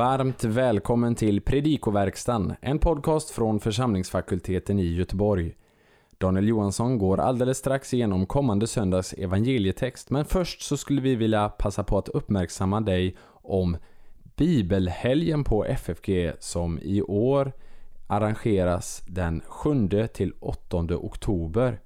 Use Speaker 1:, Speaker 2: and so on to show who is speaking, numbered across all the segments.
Speaker 1: varmt välkommen till Predikoverkstan, en podcast från församlingsfakulteten i Göteborg. Daniel Johansson går alldeles strax igenom kommande söndags evangelietext, men först så skulle vi vilja passa på att uppmärksamma dig om Bibelhelgen på FFG som i år arrangeras den 7 till 8 oktober.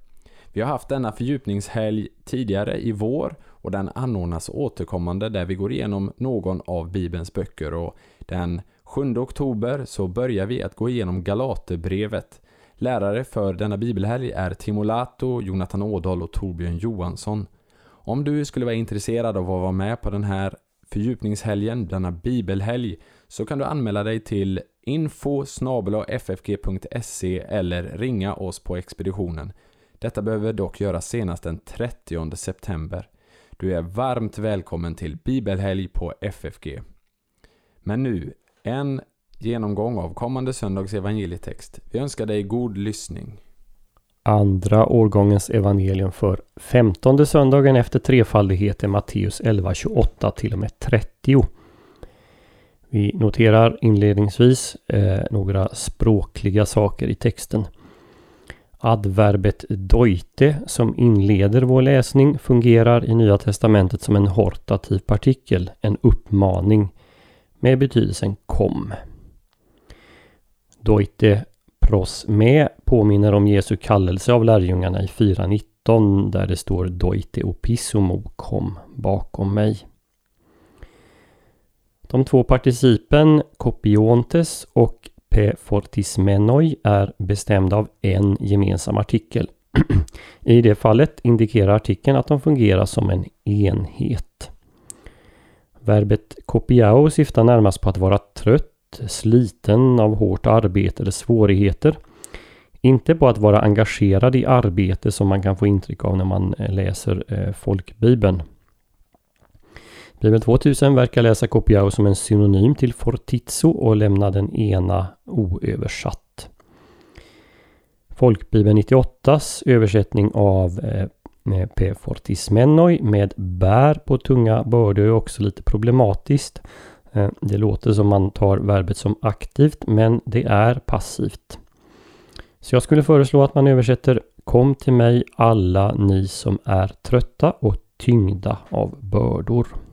Speaker 1: Vi har haft denna fördjupningshelg tidigare i vår och den anordnas återkommande där vi går igenom någon av Bibelns böcker och den 7 oktober så börjar vi att gå igenom Galaterbrevet. Lärare för denna bibelhelg är Timo Lato, Jonathan Ådahl och Torbjörn Johansson. Om du skulle vara intresserad av att vara med på den här fördjupningshelgen, denna bibelhelg, så kan du anmäla dig till info ffg.se eller ringa oss på expeditionen. Detta behöver dock göras senast den 30 september. Du är varmt välkommen till bibelhelg på FFG. Men nu, en genomgång av kommande söndags evangelietext. Vi önskar dig god lyssning.
Speaker 2: Andra årgångens evangelium för femtonde söndagen efter trefaldighet är Matteus 11, 28 till och med 30. Vi noterar inledningsvis eh, några språkliga saker i texten. Adverbet deute som inleder vår läsning fungerar i Nya Testamentet som en hortativ partikel, en uppmaning med betydelsen kom. Deute pros ME påminner om Jesu kallelse av lärjungarna i 4.19 där det står Deute opisomo kom bakom mig. De två participen kopiontes och P. fortismenoi är bestämda av en gemensam artikel. I det fallet indikerar artikeln att de fungerar som en enhet. Verbet kopiao syftar närmast på att vara trött, sliten av hårt arbete eller svårigheter. Inte på att vara engagerad i arbete som man kan få intryck av när man eh, läser eh, folkbibeln. Bibel 2000 verkar läsa Copiao som en synonym till fortizzo och lämna den ena oöversatt. Folkbibeln 98s översättning av eh, eh, P. Fortismenoi med bär på tunga bördor är också lite problematiskt. Eh, det låter som man tar verbet som aktivt men det är passivt. Så jag skulle föreslå att man översätter Kom till mig alla ni som är trötta och tyngda av bördor.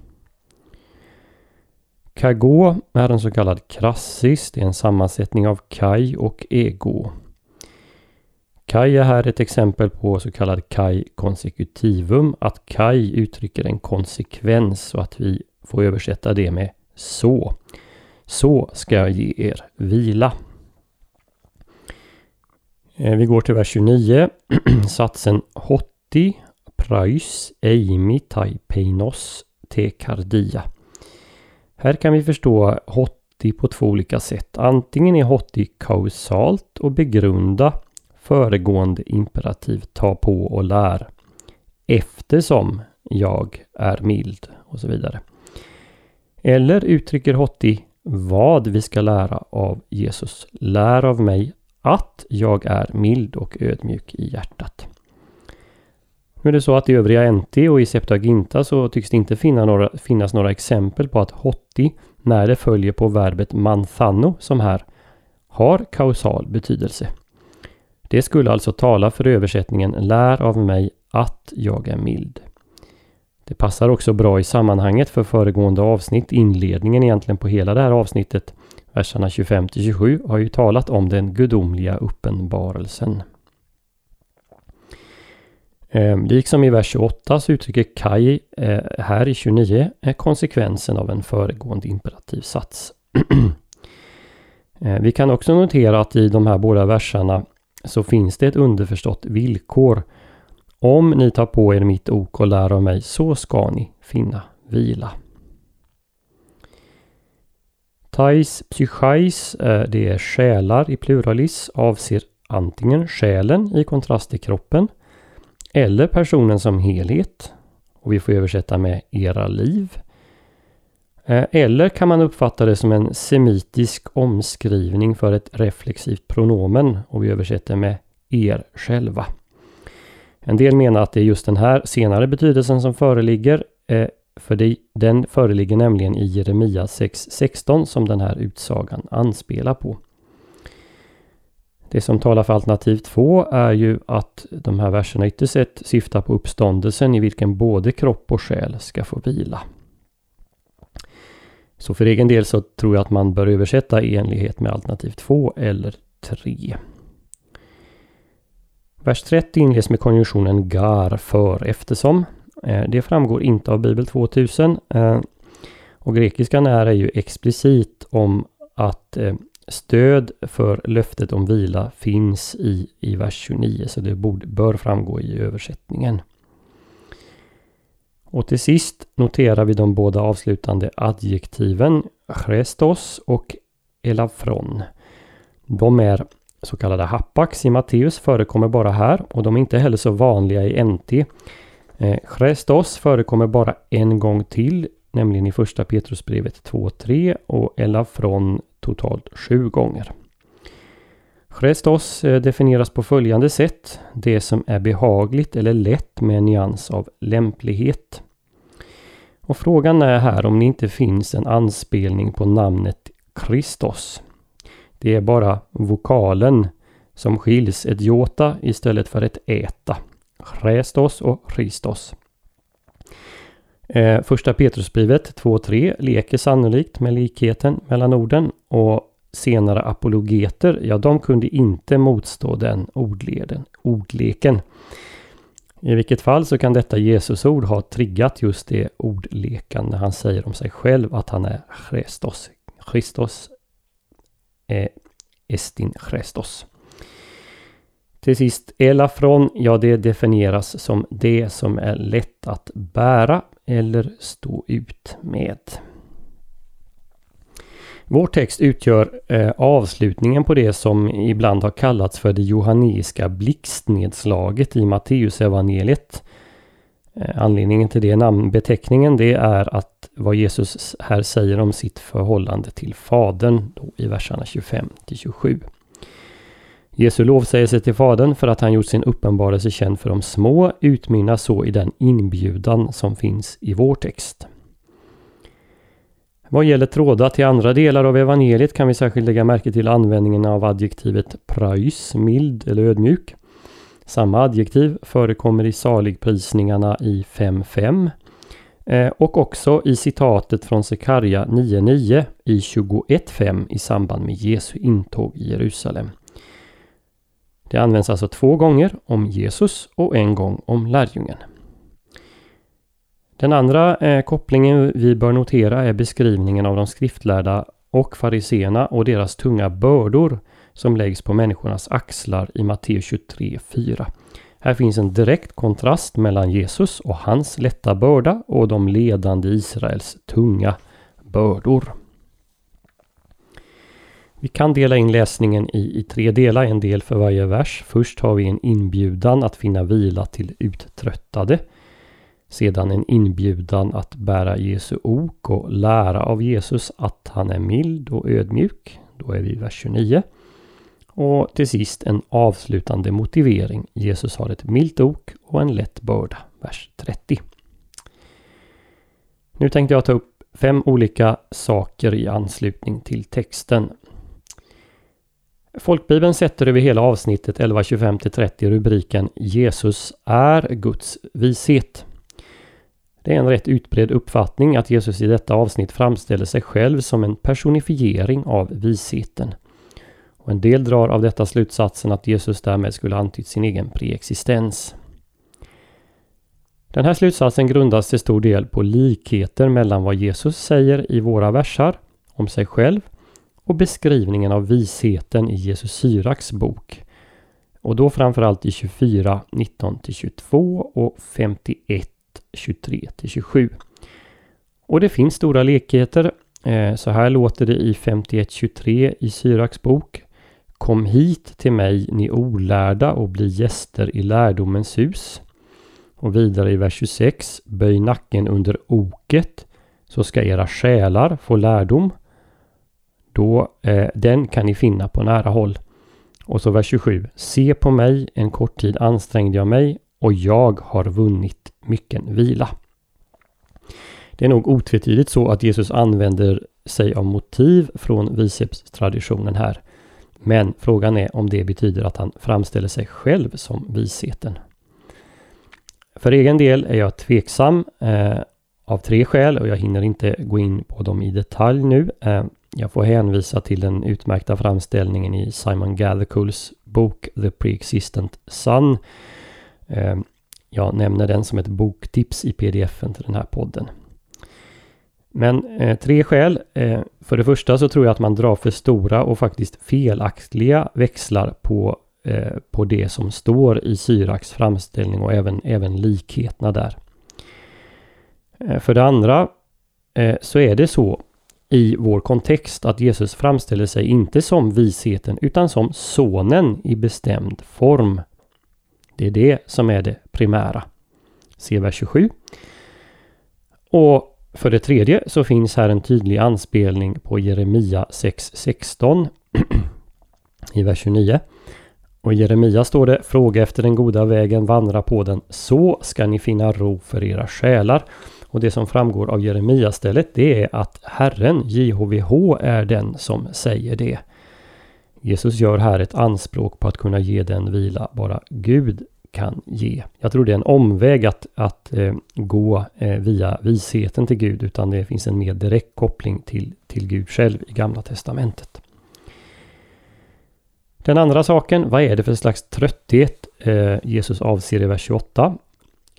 Speaker 2: Kago är en så kallad krassis. Det är en sammansättning av kaj och ego. Kaj är här ett exempel på så kallad kaj konsekutivum. Att kaj uttrycker en konsekvens och att vi får översätta det med så. Så ska jag ge er vila. Eh, vi går till vers 29. Satsen hotti Prajs, eimi tai peinos te kardia. Här kan vi förstå hotti på två olika sätt. Antingen är hotti kausalt och begrunda föregående imperativ ta på och lär. Eftersom jag är mild och så vidare. Eller uttrycker hotti vad vi ska lära av Jesus. Lär av mig att jag är mild och ödmjuk i hjärtat. Nu är det så att i övriga NT och i Septuaginta så tycks det inte finna några, finnas några exempel på att hotti, när det följer på verbet manthano som här, har kausal betydelse. Det skulle alltså tala för översättningen Lär av mig att jag är mild. Det passar också bra i sammanhanget för föregående avsnitt, inledningen egentligen på hela det här avsnittet, verserna 25 27, har ju talat om den gudomliga uppenbarelsen. Eh, liksom i vers 28 så uttrycker Kai eh, här i 29 eh, konsekvensen av en föregående imperativ sats. Eh, vi kan också notera att i de här båda verserna så finns det ett underförstått villkor. Om ni tar på er mitt ok och lär av mig så ska ni finna vila. Tais psychais, eh, det är själar i pluralis, avser antingen själen i kontrast till kroppen eller personen som helhet. Och vi får översätta med era liv. Eh, eller kan man uppfatta det som en semitisk omskrivning för ett reflexivt pronomen och vi översätter med er själva. En del menar att det är just den här senare betydelsen som föreligger. Eh, för den föreligger nämligen i Jeremia 6.16 som den här utsagan anspelar på. Det som talar för alternativ 2 är ju att de här verserna ytterst sett syftar på uppståndelsen i vilken både kropp och själ ska få vila. Så för egen del så tror jag att man bör översätta i enlighet med alternativ 2 eller 3. Vers 30 inleds med konjunktionen gar för eftersom. Eh, det framgår inte av Bibel 2000. Eh, och grekiskan är ju explicit om att eh, stöd för löftet om vila finns i, i vers 29 så det borde, bör framgå i översättningen. Och till sist noterar vi de båda avslutande adjektiven Chrestos och elafron. De är så kallade hapax i Matteus förekommer bara här och de är inte heller så vanliga i NT. Eh, Chrestos förekommer bara en gång till, nämligen i första Petrusbrevet 2.3 och elafron totalt sju gånger. Chrestos eh, definieras på följande sätt. Det som är behagligt eller lätt med en nyans av lämplighet. Och frågan är här om det inte finns en anspelning på namnet Christos. Det är bara vokalen som skiljs, ett jota istället för ett äta. Chrestos och Christos. Eh, första Petrusbrevet 2.3 leker sannolikt med likheten mellan orden och senare apologeter, ja de kunde inte motstå den ordleden, ordleken. I vilket fall så kan detta Jesusord ha triggat just det ordlekan när han säger om sig själv att han är Christos. Christos är estin Christos. Till sist, elafron, ja det definieras som det som är lätt att bära eller stå ut med. Vår text utgör eh, avslutningen på det som ibland har kallats för det johaneiska blixtnedslaget i Matteusevangeliet. Eh, anledningen till det namnbeteckningen det är att vad Jesus här säger om sitt förhållande till Fadern då i verserna 25 till 27. Jesu lovsägelse till Fadern för att han gjort sin uppenbarelse känd för de små utmynnar så i den inbjudan som finns i vår text. Vad gäller trådar till andra delar av evangeliet kan vi särskilt lägga märke till användningen av adjektivet praus, mild eller ödmjuk. Samma adjektiv förekommer i saligprisningarna i 5.5 eh, och också i citatet från Sekarja 9.9 i 21.5 i samband med Jesu intåg i Jerusalem. Det används alltså två gånger om Jesus och en gång om lärjungen. Den andra eh, kopplingen vi bör notera är beskrivningen av de skriftlärda och fariseerna och deras tunga bördor som läggs på människornas axlar i Matteus 23.4. Här finns en direkt kontrast mellan Jesus och hans lätta börda och de ledande Israels tunga bördor. Vi kan dela in läsningen i, i tre delar, en del för varje vers. Först har vi en inbjudan att finna vila till uttröttade. Sedan en inbjudan att bära Jesu ok och lära av Jesus att han är mild och ödmjuk. Då är vi i vers 29. Och till sist en avslutande motivering. Jesus har ett milt ok och en lätt börda. Vers 30. Nu tänkte jag ta upp fem olika saker i anslutning till texten. Folkbibeln sätter över hela avsnittet 11.25-30 rubriken Jesus är Guds vishet. Det är en rätt utbredd uppfattning att Jesus i detta avsnitt framställer sig själv som en personifiering av visheten. Och en del drar av detta slutsatsen att Jesus därmed skulle antytt sin egen preexistens. Den här slutsatsen grundas till stor del på likheter mellan vad Jesus säger i våra versar om sig själv och beskrivningen av visheten i Jesus Syraks bok. Och då framförallt i 24, 19-22 och 51, 23-27. Och det finns stora likheter. Eh, så här låter det i 51-23 i Syraks bok. Kom hit till mig ni olärda och bli gäster i lärdomens hus. Och vidare i vers 26. Böj nacken under oket så ska era själar få lärdom. Då, eh, den kan ni finna på nära håll. Och så vers 27. Se på mig, en kort tid ansträngde jag mig och jag har vunnit mycken vila. Det är nog otvetydigt så att Jesus använder sig av motiv från vishetstraditionen här. Men frågan är om det betyder att han framställer sig själv som visheten. För egen del är jag tveksam eh, av tre skäl och jag hinner inte gå in på dem i detalj nu. Eh, jag får hänvisa till den utmärkta framställningen i Simon Gathercools bok The Pre-Existent Sun. Ehm, jag nämner den som ett boktips i pdf-en till den här podden. Men eh, tre skäl. Eh, för det första så tror jag att man drar för stora och faktiskt felaktiga växlar på, eh, på det som står i Syraks framställning och även, även likheterna där. Eh, för det andra eh, så är det så i vår kontext att Jesus framställer sig inte som visheten utan som sonen i bestämd form. Det är det som är det primära. Se vers 27. Och för det tredje så finns här en tydlig anspelning på Jeremia 6.16 i vers 29. Och i Jeremia står det Fråga efter den goda vägen, vandra på den, så ska ni finna ro för era själar. Och det som framgår av Jeremia-stället det är att Herren, JHVH, är den som säger det. Jesus gör här ett anspråk på att kunna ge den vila bara Gud kan ge. Jag tror det är en omväg att, att eh, gå eh, via visheten till Gud utan det finns en mer direkt koppling till, till Gud själv i Gamla Testamentet. Den andra saken, vad är det för slags trötthet eh, Jesus avser i vers 28?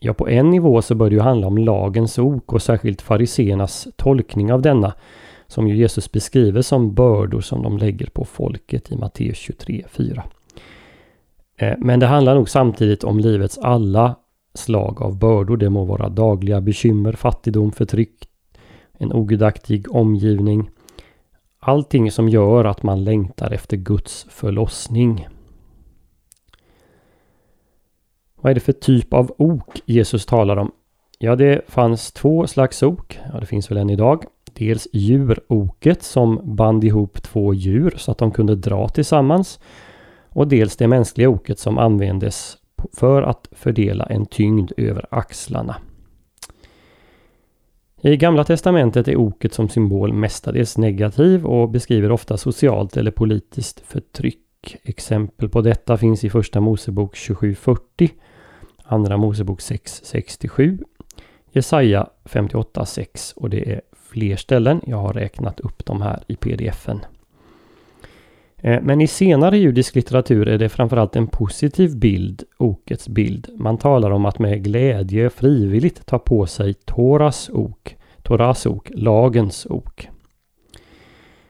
Speaker 2: Ja, på en nivå så bör det ju handla om lagens ok och särskilt fariseernas tolkning av denna som ju Jesus beskriver som bördor som de lägger på folket i Matteus 23, 4. Eh, men det handlar nog samtidigt om livets alla slag av bördor. Det må vara dagliga bekymmer, fattigdom, förtryck, en ogudaktig omgivning. Allting som gör att man längtar efter Guds förlossning. Vad är det för typ av ok Jesus talar om? Ja, det fanns två slags ok. Ja, det finns väl än idag. Dels djuroket som band ihop två djur så att de kunde dra tillsammans och dels det mänskliga oket som användes för att fördela en tyngd över axlarna. I Gamla Testamentet är oket som symbol mestadels negativ och beskriver ofta socialt eller politiskt förtryck. Exempel på detta finns i Första Mosebok 2740, Andra Mosebok 667, Jesaja 58.6 och det är fler ställen. Jag har räknat upp dem här i pdf-en. Eh, men i senare judisk litteratur är det framförallt en positiv bild, okets bild. Man talar om att med glädje frivilligt ta på sig Toras ok, Toras ok, lagens ok.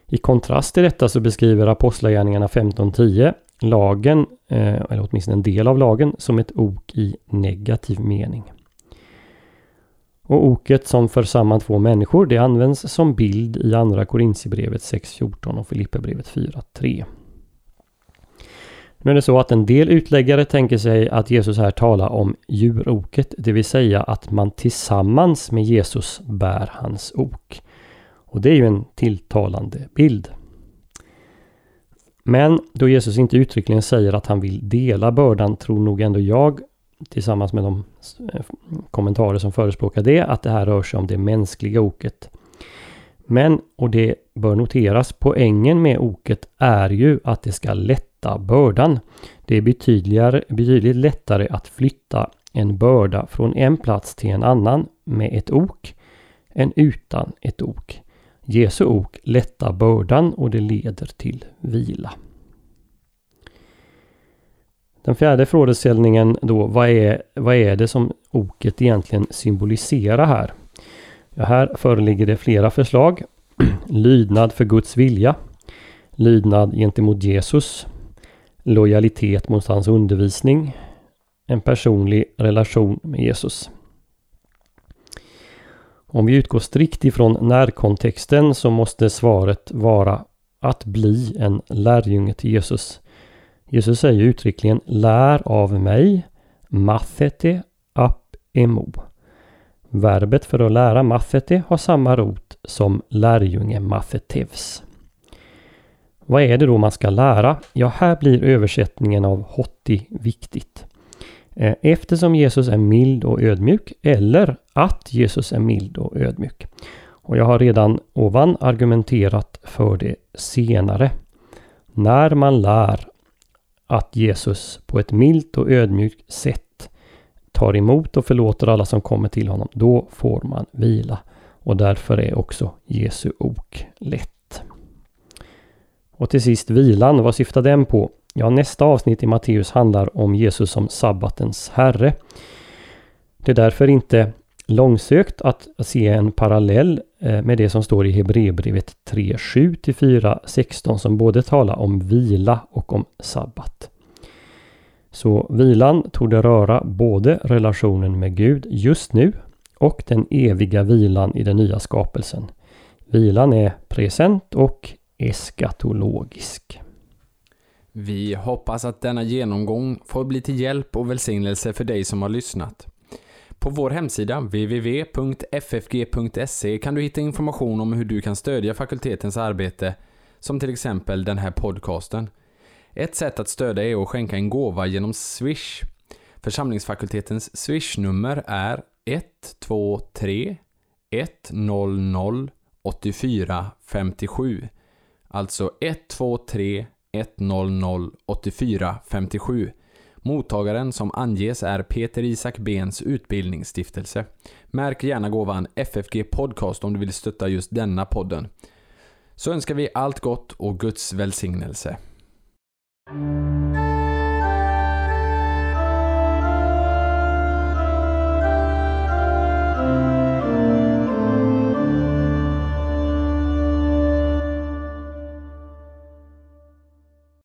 Speaker 2: I kontrast till detta så beskriver Apostlagärningarna 15.10 lagen, eh, eller åtminstone en del av lagen, som ett ok i negativ mening. Och oket som för samman två människor det används som bild i Andra Korintierbrevet 6.14 och Filipperbrevet 4.3. Nu är det så att en del utläggare tänker sig att Jesus här talar om djuroket, det vill säga att man tillsammans med Jesus bär hans ok. Och det är ju en tilltalande bild. Men då Jesus inte uttryckligen säger att han vill dela bördan tror nog ändå jag tillsammans med de eh, kommentarer som förespråkar det, att det här rör sig om det mänskliga oket. Men, och det bör noteras, poängen med oket är ju att det ska lätta bördan. Det är betydligt lättare att flytta en börda från en plats till en annan med ett ok än utan ett ok. Jesu ok lättar bördan och det leder till vila. Den fjärde frågeställningen då, vad är, vad är det som oket egentligen symboliserar här? Ja, här föreligger det flera förslag. Lydnad för Guds vilja. Lydnad gentemot Jesus. Lojalitet mot hans undervisning. En personlig relation med Jesus. Om vi utgår strikt ifrån närkontexten så måste svaret vara att bli en lärjunge till Jesus. Jesus säger uttryckligen lär av mig, mathete ap emo. Verbet för att lära mathete har samma rot som lärjunge mathetevs. Vad är det då man ska lära? Ja, här blir översättningen av hotti viktigt. Eh, eftersom Jesus är mild och ödmjuk eller att Jesus är mild och ödmjuk. Och jag har redan ovan argumenterat för det senare. När man lär att Jesus på ett milt och ödmjukt sätt tar emot och förlåter alla som kommer till honom, då får man vila. Och därför är också Jesu ok lätt. Och till sist vilan, vad syftar den på? Ja, nästa avsnitt i Matteus handlar om Jesus som sabbatens herre. Det är därför inte långsökt att se en parallell eh, med det som står i Hebreerbrevet 3.7 till 4.16 som både talar om vila och om sabbat. Så vilan tog röra både relationen med Gud just nu och den eviga vilan i den nya skapelsen. Vilan är present och eskatologisk.
Speaker 1: Vi hoppas att denna genomgång får bli till hjälp och välsignelse för dig som har lyssnat. På vår hemsida www.ffg.se kan du hitta information om hur du kan stödja fakultetens arbete, som till exempel den här podcasten. Ett sätt att stödja är att skänka en gåva genom Swish. Församlingsfakultetens Swish-nummer är 123 100 84 57. Alltså 123 100 84 57. Mottagaren som anges är Peter Isak Bens utbildningsstiftelse. Märk gärna gåvan FFG Podcast om du vill stötta just denna podden. Så önskar vi allt gott och Guds välsignelse.